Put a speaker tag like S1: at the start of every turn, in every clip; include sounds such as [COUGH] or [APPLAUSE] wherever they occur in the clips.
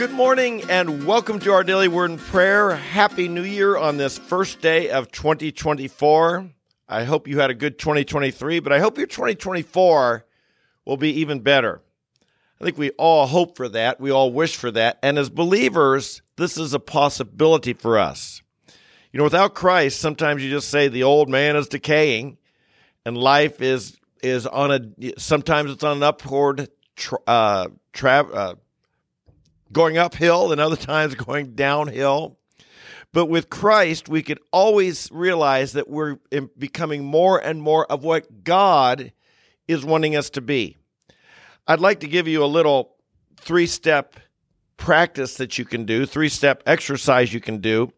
S1: Good morning and welcome to our daily word and prayer. Happy New Year on this first day of 2024. I hope you had a good 2023, but I hope your 2024 will be even better. I think we all hope for that. We all wish for that. And as believers, this is a possibility for us. You know, without Christ, sometimes you just say the old man is decaying and life is is on a sometimes it's on an upward tra- uh, tra- uh, going uphill and other [LAUGHS] times going downhill. But with Christ, we could always realize that we're becoming more and more of what God is wanting us to be. I'd like to give you a little three step practice that you can do, three step exercise you can do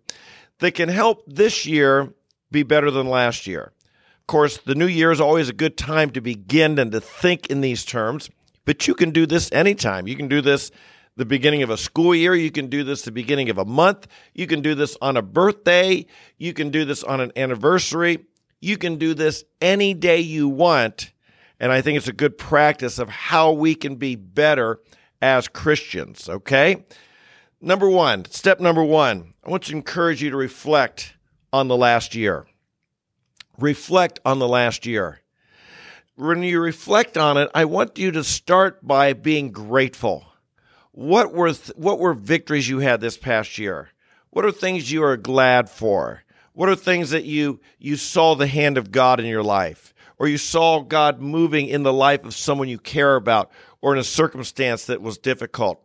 S1: that can help this year be better than last year. Of course, the new year is always a good time to begin and to think in these terms, but you can do this anytime. You can do this the beginning of a school year. You can do this the beginning of a month. You can do this on a birthday. You can do this on an anniversary. You can do this any day you want. And I think it's a good practice of how we can be better as Christians. Okay. Number one, step number one, I want to encourage you to reflect on the last year. Reflect on the last year. When you reflect on it, I want you to start by being grateful. What were th- what were victories you had this past year? What are things you are glad for? What are things that you you saw the hand of God in your life or you saw God moving in the life of someone you care about or in a circumstance that was difficult?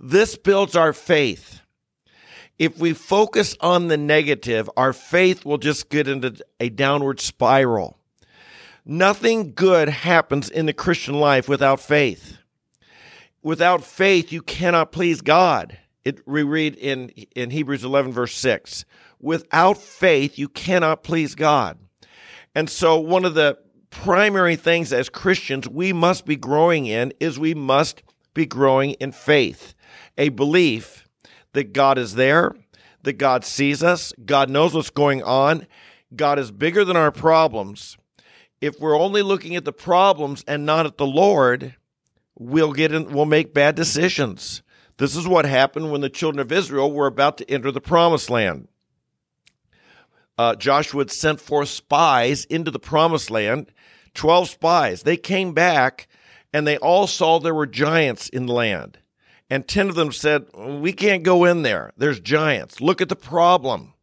S1: This builds our faith. If we focus on the negative, our faith will just get into a downward spiral. Nothing good happens in the Christian life without faith without faith, you cannot please God. It, we read in, in Hebrews 11, verse 6. Without faith, you cannot please God. And so, one of the primary things as Christians we must be growing in is we must be growing in faith, a belief that God is there, that God sees us, God knows what's going on, God is bigger than our problems. If we're only looking at the problems and not at the Lord, we'll get in, we'll make bad decisions. This is what happened when the children of Israel were about to enter the promised land. Uh, Joshua had sent forth spies into the promised land, 12 spies. They came back and they all saw there were giants in the land. And 10 of them said, We can't go in there. There's giants. Look at the problem.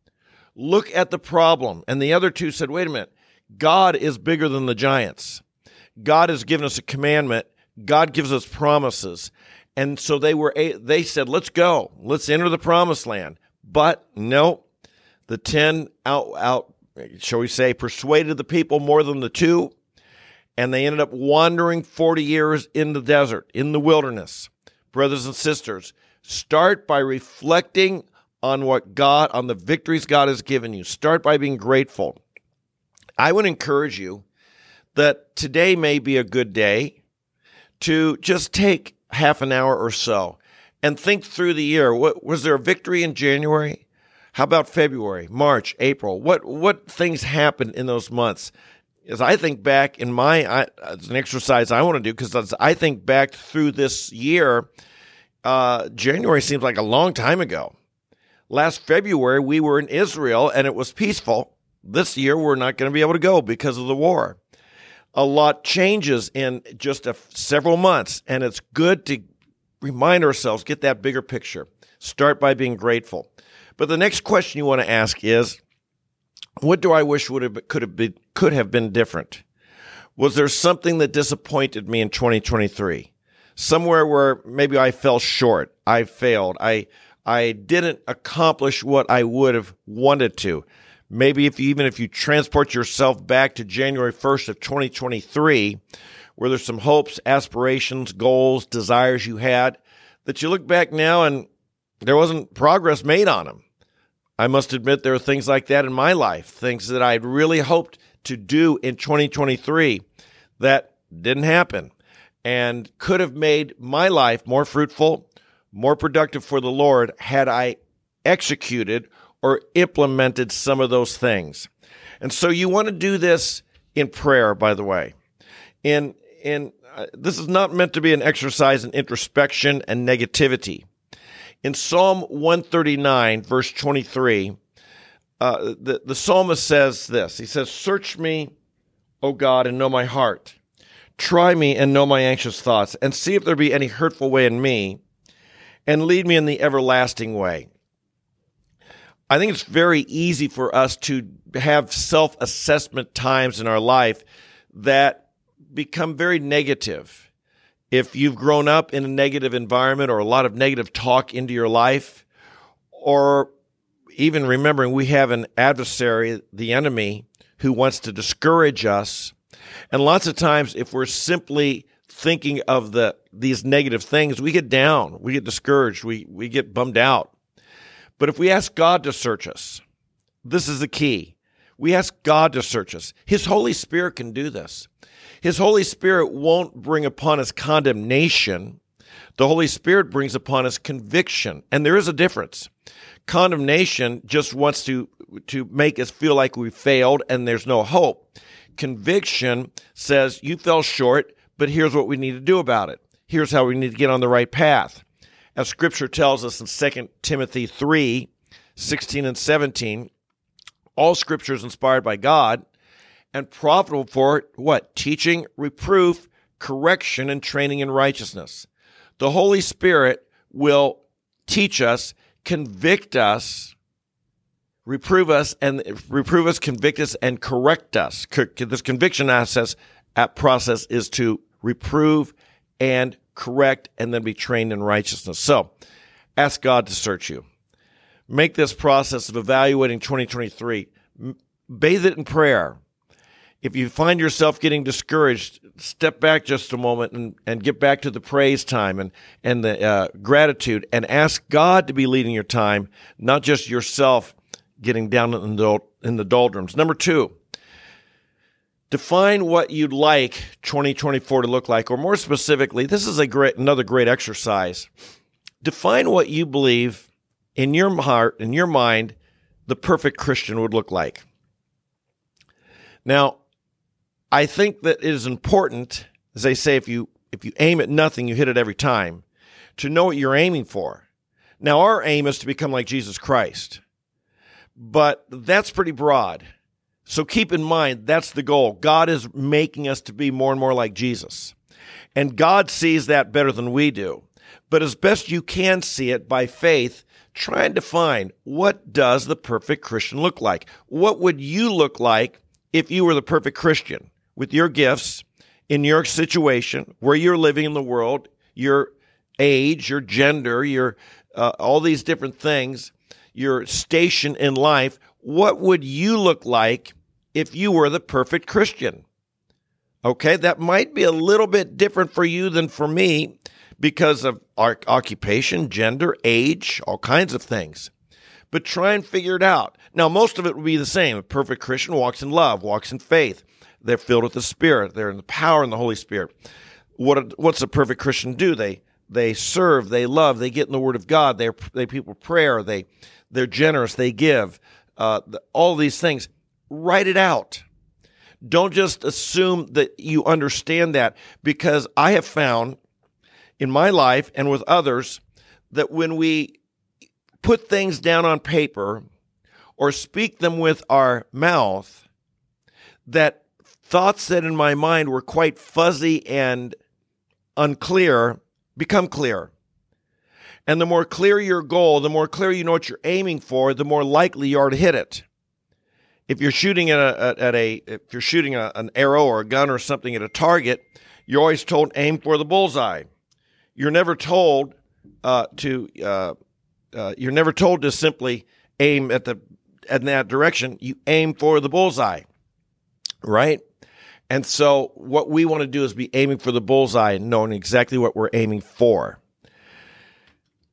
S1: Look at the problem. And the other two said, Wait a minute. God is bigger than the giants. God has given us a commandment God gives us promises. And so they were they said, "Let's go. Let's enter the promised land." But no, the 10 out out shall we say persuaded the people more than the two, and they ended up wandering 40 years in the desert, in the wilderness. Brothers and sisters, start by reflecting on what God on the victories God has given you. Start by being grateful. I would encourage you that today may be a good day to just take half an hour or so and think through the year. What, was there a victory in January? How about February, March, April? What what things happened in those months? As I think back in my, I, it's an exercise I want to do because as I think back through this year, uh, January seems like a long time ago. Last February we were in Israel and it was peaceful. This year we're not going to be able to go because of the war a lot changes in just a, several months, and it's good to remind ourselves, get that bigger picture. Start by being grateful. But the next question you want to ask is, what do I wish would have could have been could have been different? Was there something that disappointed me in 2023? Somewhere where maybe I fell short, I failed, I I didn't accomplish what I would have wanted to. Maybe if you, even if you transport yourself back to January 1st of 2023, where there's some hopes, aspirations, goals, desires you had, that you look back now and there wasn't progress made on them. I must admit there are things like that in my life, things that I'd really hoped to do in 2023 that didn't happen and could have made my life more fruitful, more productive for the Lord had I executed or implemented some of those things. And so you want to do this in prayer, by the way. In, in, uh, this is not meant to be an exercise in introspection and negativity. In Psalm 139, verse 23, uh, the, the psalmist says this He says, Search me, O God, and know my heart. Try me and know my anxious thoughts, and see if there be any hurtful way in me, and lead me in the everlasting way. I think it's very easy for us to have self assessment times in our life that become very negative. If you've grown up in a negative environment or a lot of negative talk into your life, or even remembering we have an adversary, the enemy, who wants to discourage us. And lots of times, if we're simply thinking of the these negative things, we get down, we get discouraged, we we get bummed out. But if we ask God to search us, this is the key. We ask God to search us. His Holy Spirit can do this. His Holy Spirit won't bring upon us condemnation. The Holy Spirit brings upon us conviction. And there is a difference. Condemnation just wants to, to make us feel like we failed and there's no hope. Conviction says you fell short, but here's what we need to do about it. Here's how we need to get on the right path. As scripture tells us in 2 Timothy 3 16 and 17, all scripture is inspired by God and profitable for what? Teaching, reproof, correction, and training in righteousness. The Holy Spirit will teach us, convict us, reprove us, and reprove us, convict us, and correct us. This conviction process, process is to reprove and correct and then be trained in righteousness. So ask God to search you. Make this process of evaluating 2023, bathe it in prayer if you find yourself getting discouraged, step back just a moment and, and get back to the praise time and, and the uh, gratitude and ask God to be leading your time, not just yourself getting down in the, in the doldrums. Number two, define what you'd like 2024 to look like, or more specifically, this is a great, another great exercise. Define what you believe in your heart, in your mind, the perfect Christian would look like. Now, I think that it is important, as they say, if you if you aim at nothing, you hit it every time, to know what you're aiming for. Now, our aim is to become like Jesus Christ, but that's pretty broad. So keep in mind that's the goal. God is making us to be more and more like Jesus. And God sees that better than we do. But as best you can see it by faith, try and define what does the perfect Christian look like? What would you look like if you were the perfect Christian? with your gifts in your situation, where you're living in the world, your age, your gender, your uh, all these different things, your station in life, what would you look like if you were the perfect Christian? Okay, that might be a little bit different for you than for me because of our occupation, gender, age, all kinds of things. But try and figure it out. Now, most of it will be the same. A perfect Christian walks in love, walks in faith, they're filled with the Spirit. They're in the power in the Holy Spirit. What what's a perfect Christian do? They they serve. They love. They get in the Word of God. They're they people prayer. They they're generous. They give. Uh, all these things. Write it out. Don't just assume that you understand that because I have found in my life and with others that when we put things down on paper or speak them with our mouth, that thoughts that in my mind were quite fuzzy and unclear become clear. And the more clear your goal, the more clear you know what you're aiming for, the more likely you are to hit it. If you're shooting at a, at a if you're shooting a, an arrow or a gun or something at a target, you're always told aim for the bullseye. You're never told uh, to uh, uh, you're never told to simply aim at the in that direction. You aim for the bullseye, right? And so what we want to do is be aiming for the bullseye and knowing exactly what we're aiming for.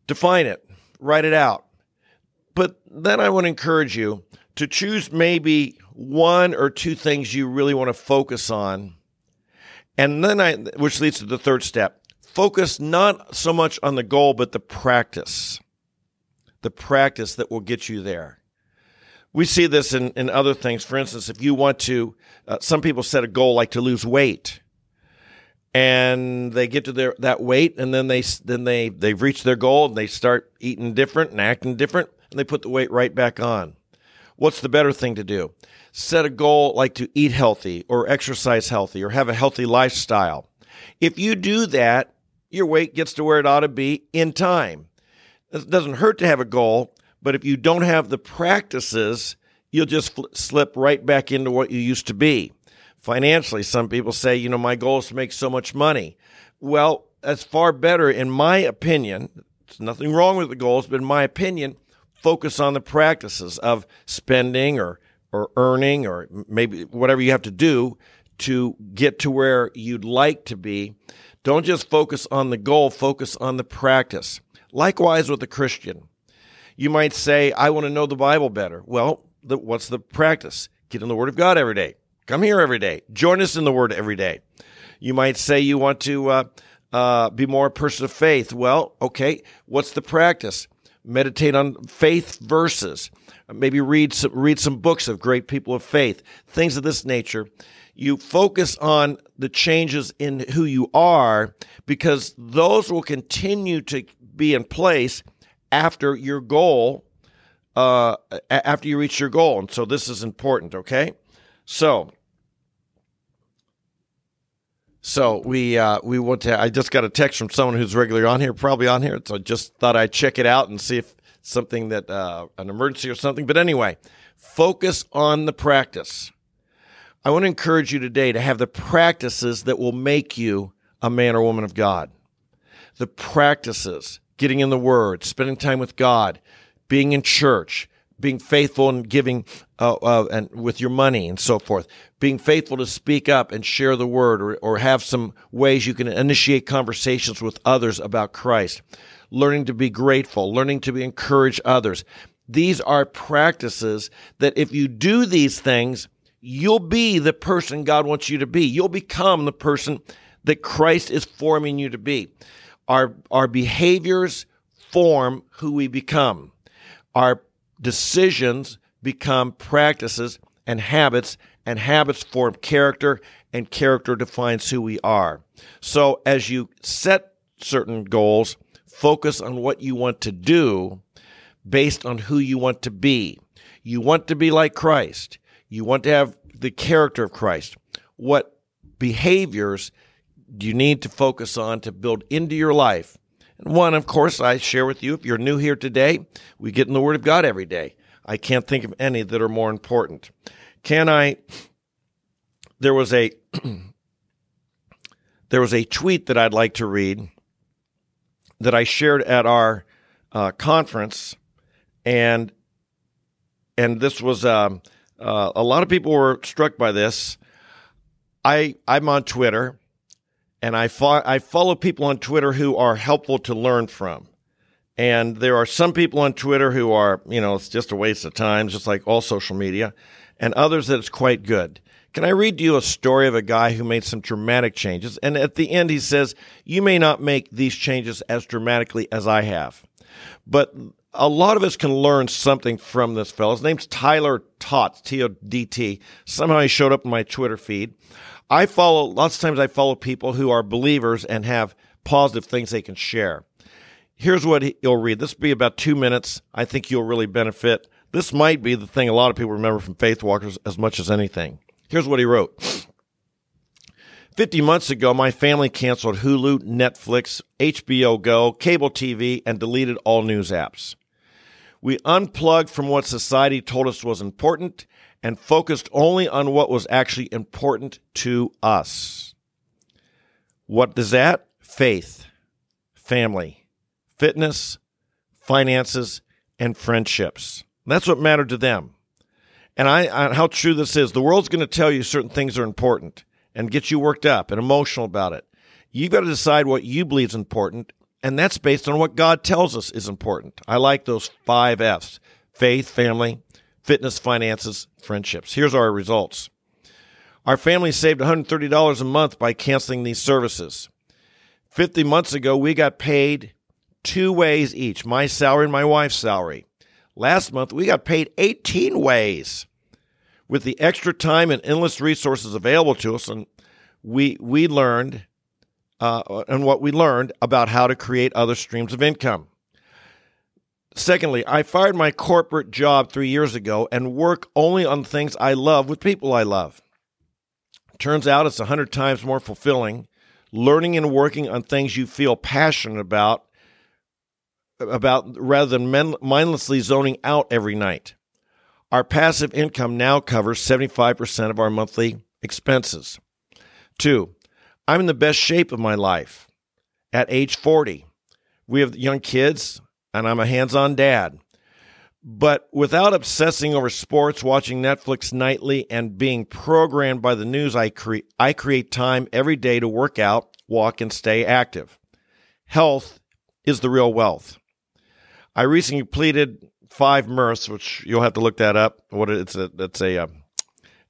S1: Define it, write it out. But then I want to encourage you to choose maybe one or two things you really want to focus on. And then I, which leads to the third step. Focus not so much on the goal, but the practice. The practice that will get you there. We see this in, in other things. For instance, if you want to, uh, some people set a goal like to lose weight. and they get to their that weight and then they then they they've reached their goal and they start eating different and acting different and they put the weight right back on what's the better thing to do set a goal like to eat healthy or exercise healthy or have a healthy lifestyle if you do that your weight gets to where it ought to be in time it doesn't hurt to have a goal but if you don't have the practices you'll just fl- slip right back into what you used to be financially. Some people say, you know, my goal is to make so much money. Well, that's far better, in my opinion. There's nothing wrong with the goals, but in my opinion, focus on the practices of spending or or earning or maybe whatever you have to do to get to where you'd like to be. Don't just focus on the goal, focus on the practice. Likewise with a Christian. You might say, I want to know the Bible better. Well, the, what's the practice? Get in the Word of God every day. Come here every day. Join us in the Word every day. You might say you want to uh, uh, be more a person of faith. Well, okay, what's the practice? Meditate on faith verses. Maybe read some, read some books of great people of faith. Things of this nature. You focus on the changes in who you are because those will continue to be in place after your goal, uh, after you reach your goal. And so this is important, okay? So, so we uh, we want to. I just got a text from someone who's regularly on here, probably on here. So I just thought I'd check it out and see if something that uh, an emergency or something. But anyway, focus on the practice. I want to encourage you today to have the practices that will make you a man or woman of God. The practices, getting in the Word, spending time with God, being in church, being faithful and giving uh, uh, and with your money and so forth, being faithful to speak up and share the word, or, or have some ways you can initiate conversations with others about Christ, learning to be grateful, learning to be encourage others. These are practices that if you do these things, you'll be the person God wants you to be. You'll become the person that Christ is forming you to be. Our, our behaviors form who we become. Our decisions become practices and habits, and habits form character, and character defines who we are. So as you set certain goals, focus on what you want to do based on who you want to be. You want to be like Christ. You want to have the character of Christ. What behaviors do you need to focus on to build into your life one, of course, I share with you. If you're new here today, we get in the Word of God every day. I can't think of any that are more important. Can I? There was a [CLEARS THROAT] there was a tweet that I'd like to read that I shared at our uh, conference, and and this was um, uh, a lot of people were struck by this. I I'm on Twitter and I, fo- I follow people on Twitter who are helpful to learn from. And there are some people on Twitter who are, you know, it's just a waste of time, just like all social media, and others that it's quite good. Can I read to you a story of a guy who made some dramatic changes? And at the end, he says, You may not make these changes as dramatically as I have, but a lot of us can learn something from this fellow. His name's Tyler Tots, T O D T. Somehow he showed up in my Twitter feed. I follow lots of times I follow people who are believers and have positive things they can share. Here's what you'll read. This will be about two minutes. I think you'll really benefit. This might be the thing a lot of people remember from Faith Walkers as much as anything. Here's what he wrote. 50 months ago, my family canceled Hulu, Netflix, HBO Go, cable TV, and deleted all news apps. We unplugged from what society told us was important and focused only on what was actually important to us. What is that? Faith, family, fitness, finances, and friendships. That's what mattered to them. And I, I how true this is. The world's going to tell you certain things are important and get you worked up and emotional about it. You've got to decide what you believe is important, and that's based on what God tells us is important. I like those five F's faith, family, fitness, finances, friendships. Here's our results. Our family saved $130 a month by canceling these services. 50 months ago, we got paid two ways each my salary and my wife's salary. Last month, we got paid 18 ways. With the extra time and endless resources available to us, and we, we learned uh, and what we learned about how to create other streams of income. Secondly, I fired my corporate job three years ago and work only on things I love with people I love. Turns out it's a hundred times more fulfilling learning and working on things you feel passionate about about rather than men- mindlessly zoning out every night. Our passive income now covers 75% of our monthly expenses. Two, I'm in the best shape of my life at age 40. We have young kids, and I'm a hands on dad. But without obsessing over sports, watching Netflix nightly, and being programmed by the news, I, cre- I create time every day to work out, walk, and stay active. Health is the real wealth. I recently completed five Murphs, which you'll have to look that up. What it's a it's a uh,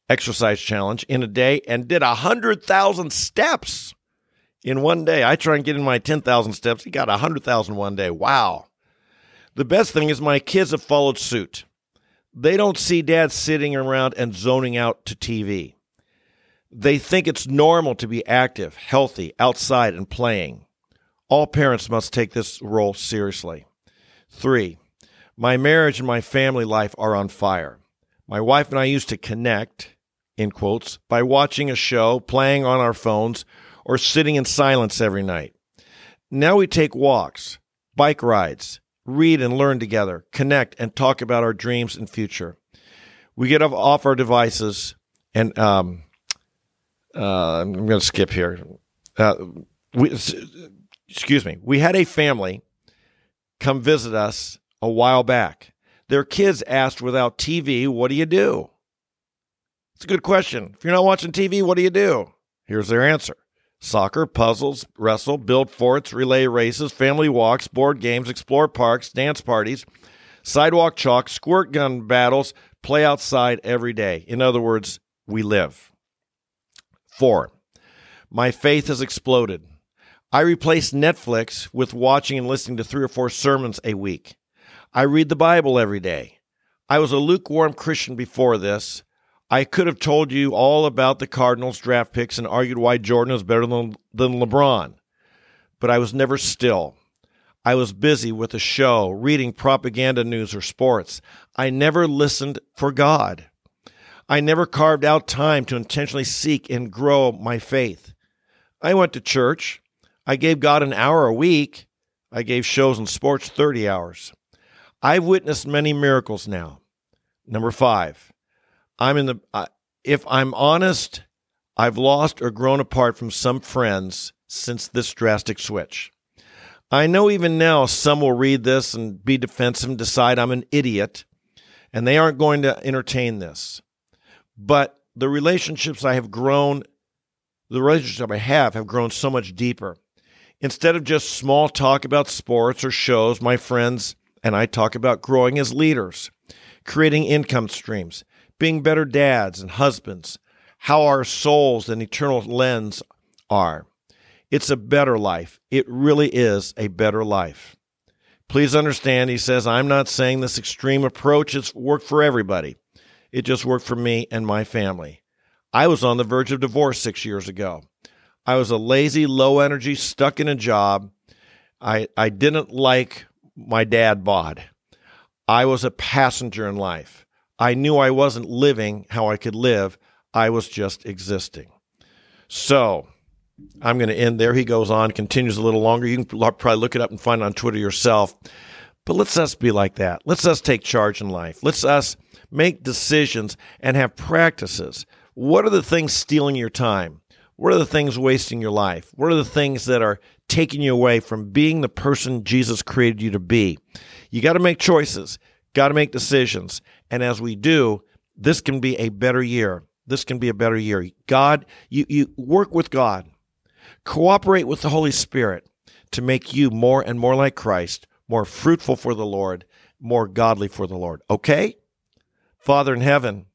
S1: exercise challenge in a day, and did a hundred thousand steps in one day. I try and get in my ten thousand steps. He got a hundred thousand one day. Wow! The best thing is my kids have followed suit. They don't see dad sitting around and zoning out to TV. They think it's normal to be active, healthy, outside, and playing. All parents must take this role seriously. Three, my marriage and my family life are on fire. My wife and I used to connect, in quotes, by watching a show, playing on our phones, or sitting in silence every night. Now we take walks, bike rides, read and learn together, connect, and talk about our dreams and future. We get off our devices, and um, uh, I'm going to skip here. Uh, we, excuse me. We had a family come visit us a while back. Their kids asked without TV, What do you do? It's a good question. If you're not watching TV, what do you do? Here's their answer soccer, puzzles, wrestle, build forts, relay races, family walks, board games, explore parks, dance parties, sidewalk chalk, squirt gun battles, play outside every day. In other words, we live. Four, my faith has exploded. I replace Netflix with watching and listening to three or four sermons a week. I read the Bible every day. I was a lukewarm Christian before this. I could have told you all about the Cardinals draft picks and argued why Jordan is better than, than LeBron, but I was never still. I was busy with a show, reading propaganda news or sports. I never listened for God. I never carved out time to intentionally seek and grow my faith. I went to church. I gave God an hour a week. I gave shows and sports 30 hours. I've witnessed many miracles now. Number five, I'm in the, if I'm honest, I've lost or grown apart from some friends since this drastic switch. I know even now some will read this and be defensive and decide I'm an idiot, and they aren't going to entertain this. But the relationships I have grown, the relationship I have, have grown so much deeper. Instead of just small talk about sports or shows, my friends and I talk about growing as leaders, creating income streams, being better dads and husbands, how our souls and eternal lens are. It's a better life. It really is a better life. Please understand, he says, I'm not saying this extreme approach has worked for everybody. It just worked for me and my family. I was on the verge of divorce six years ago. I was a lazy, low energy, stuck in a job. I, I didn't like my dad bod. I was a passenger in life. I knew I wasn't living how I could live. I was just existing. So I'm going to end there. He goes on, continues a little longer. You can probably look it up and find it on Twitter yourself. But let's us be like that. Let's us take charge in life. Let's us make decisions and have practices. What are the things stealing your time? What are the things wasting your life? What are the things that are taking you away from being the person Jesus created you to be? You got to make choices, got to make decisions. And as we do, this can be a better year. This can be a better year. God, you, you work with God, cooperate with the Holy Spirit to make you more and more like Christ, more fruitful for the Lord, more godly for the Lord. Okay? Father in heaven,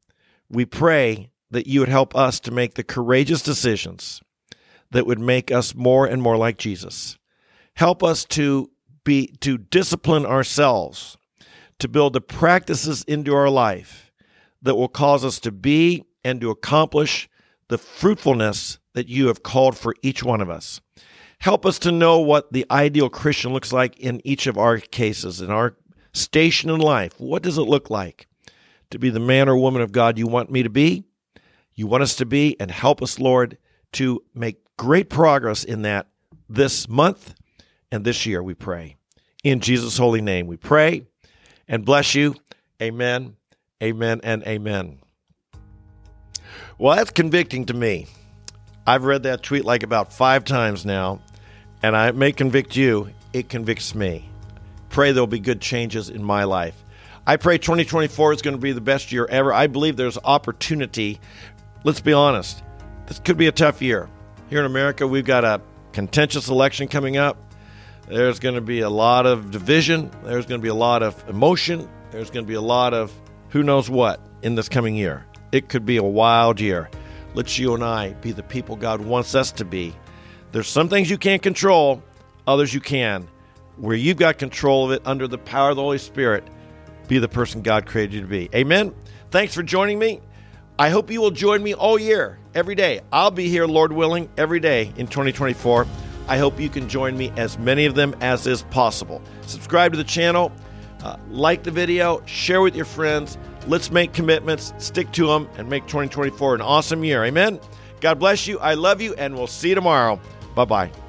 S1: we pray that you would help us to make the courageous decisions that would make us more and more like Jesus. Help us to be to discipline ourselves to build the practices into our life that will cause us to be and to accomplish the fruitfulness that you have called for each one of us. Help us to know what the ideal Christian looks like in each of our cases, in our station in life. What does it look like to be the man or woman of God you want me to be? You want us to be, and help us, Lord, to make great progress in that this month and this year, we pray. In Jesus' holy name, we pray and bless you. Amen, amen, and amen. Well, that's convicting to me. I've read that tweet like about five times now, and I may convict you. It convicts me. Pray there'll be good changes in my life. I pray 2024 is going to be the best year ever. I believe there's opportunity. Let's be honest, this could be a tough year. Here in America, we've got a contentious election coming up. There's going to be a lot of division. There's going to be a lot of emotion. There's going to be a lot of who knows what in this coming year. It could be a wild year. Let's you and I be the people God wants us to be. There's some things you can't control, others you can. Where you've got control of it under the power of the Holy Spirit, be the person God created you to be. Amen. Thanks for joining me. I hope you will join me all year, every day. I'll be here, Lord willing, every day in 2024. I hope you can join me as many of them as is possible. Subscribe to the channel, uh, like the video, share with your friends. Let's make commitments, stick to them, and make 2024 an awesome year. Amen. God bless you. I love you, and we'll see you tomorrow. Bye bye.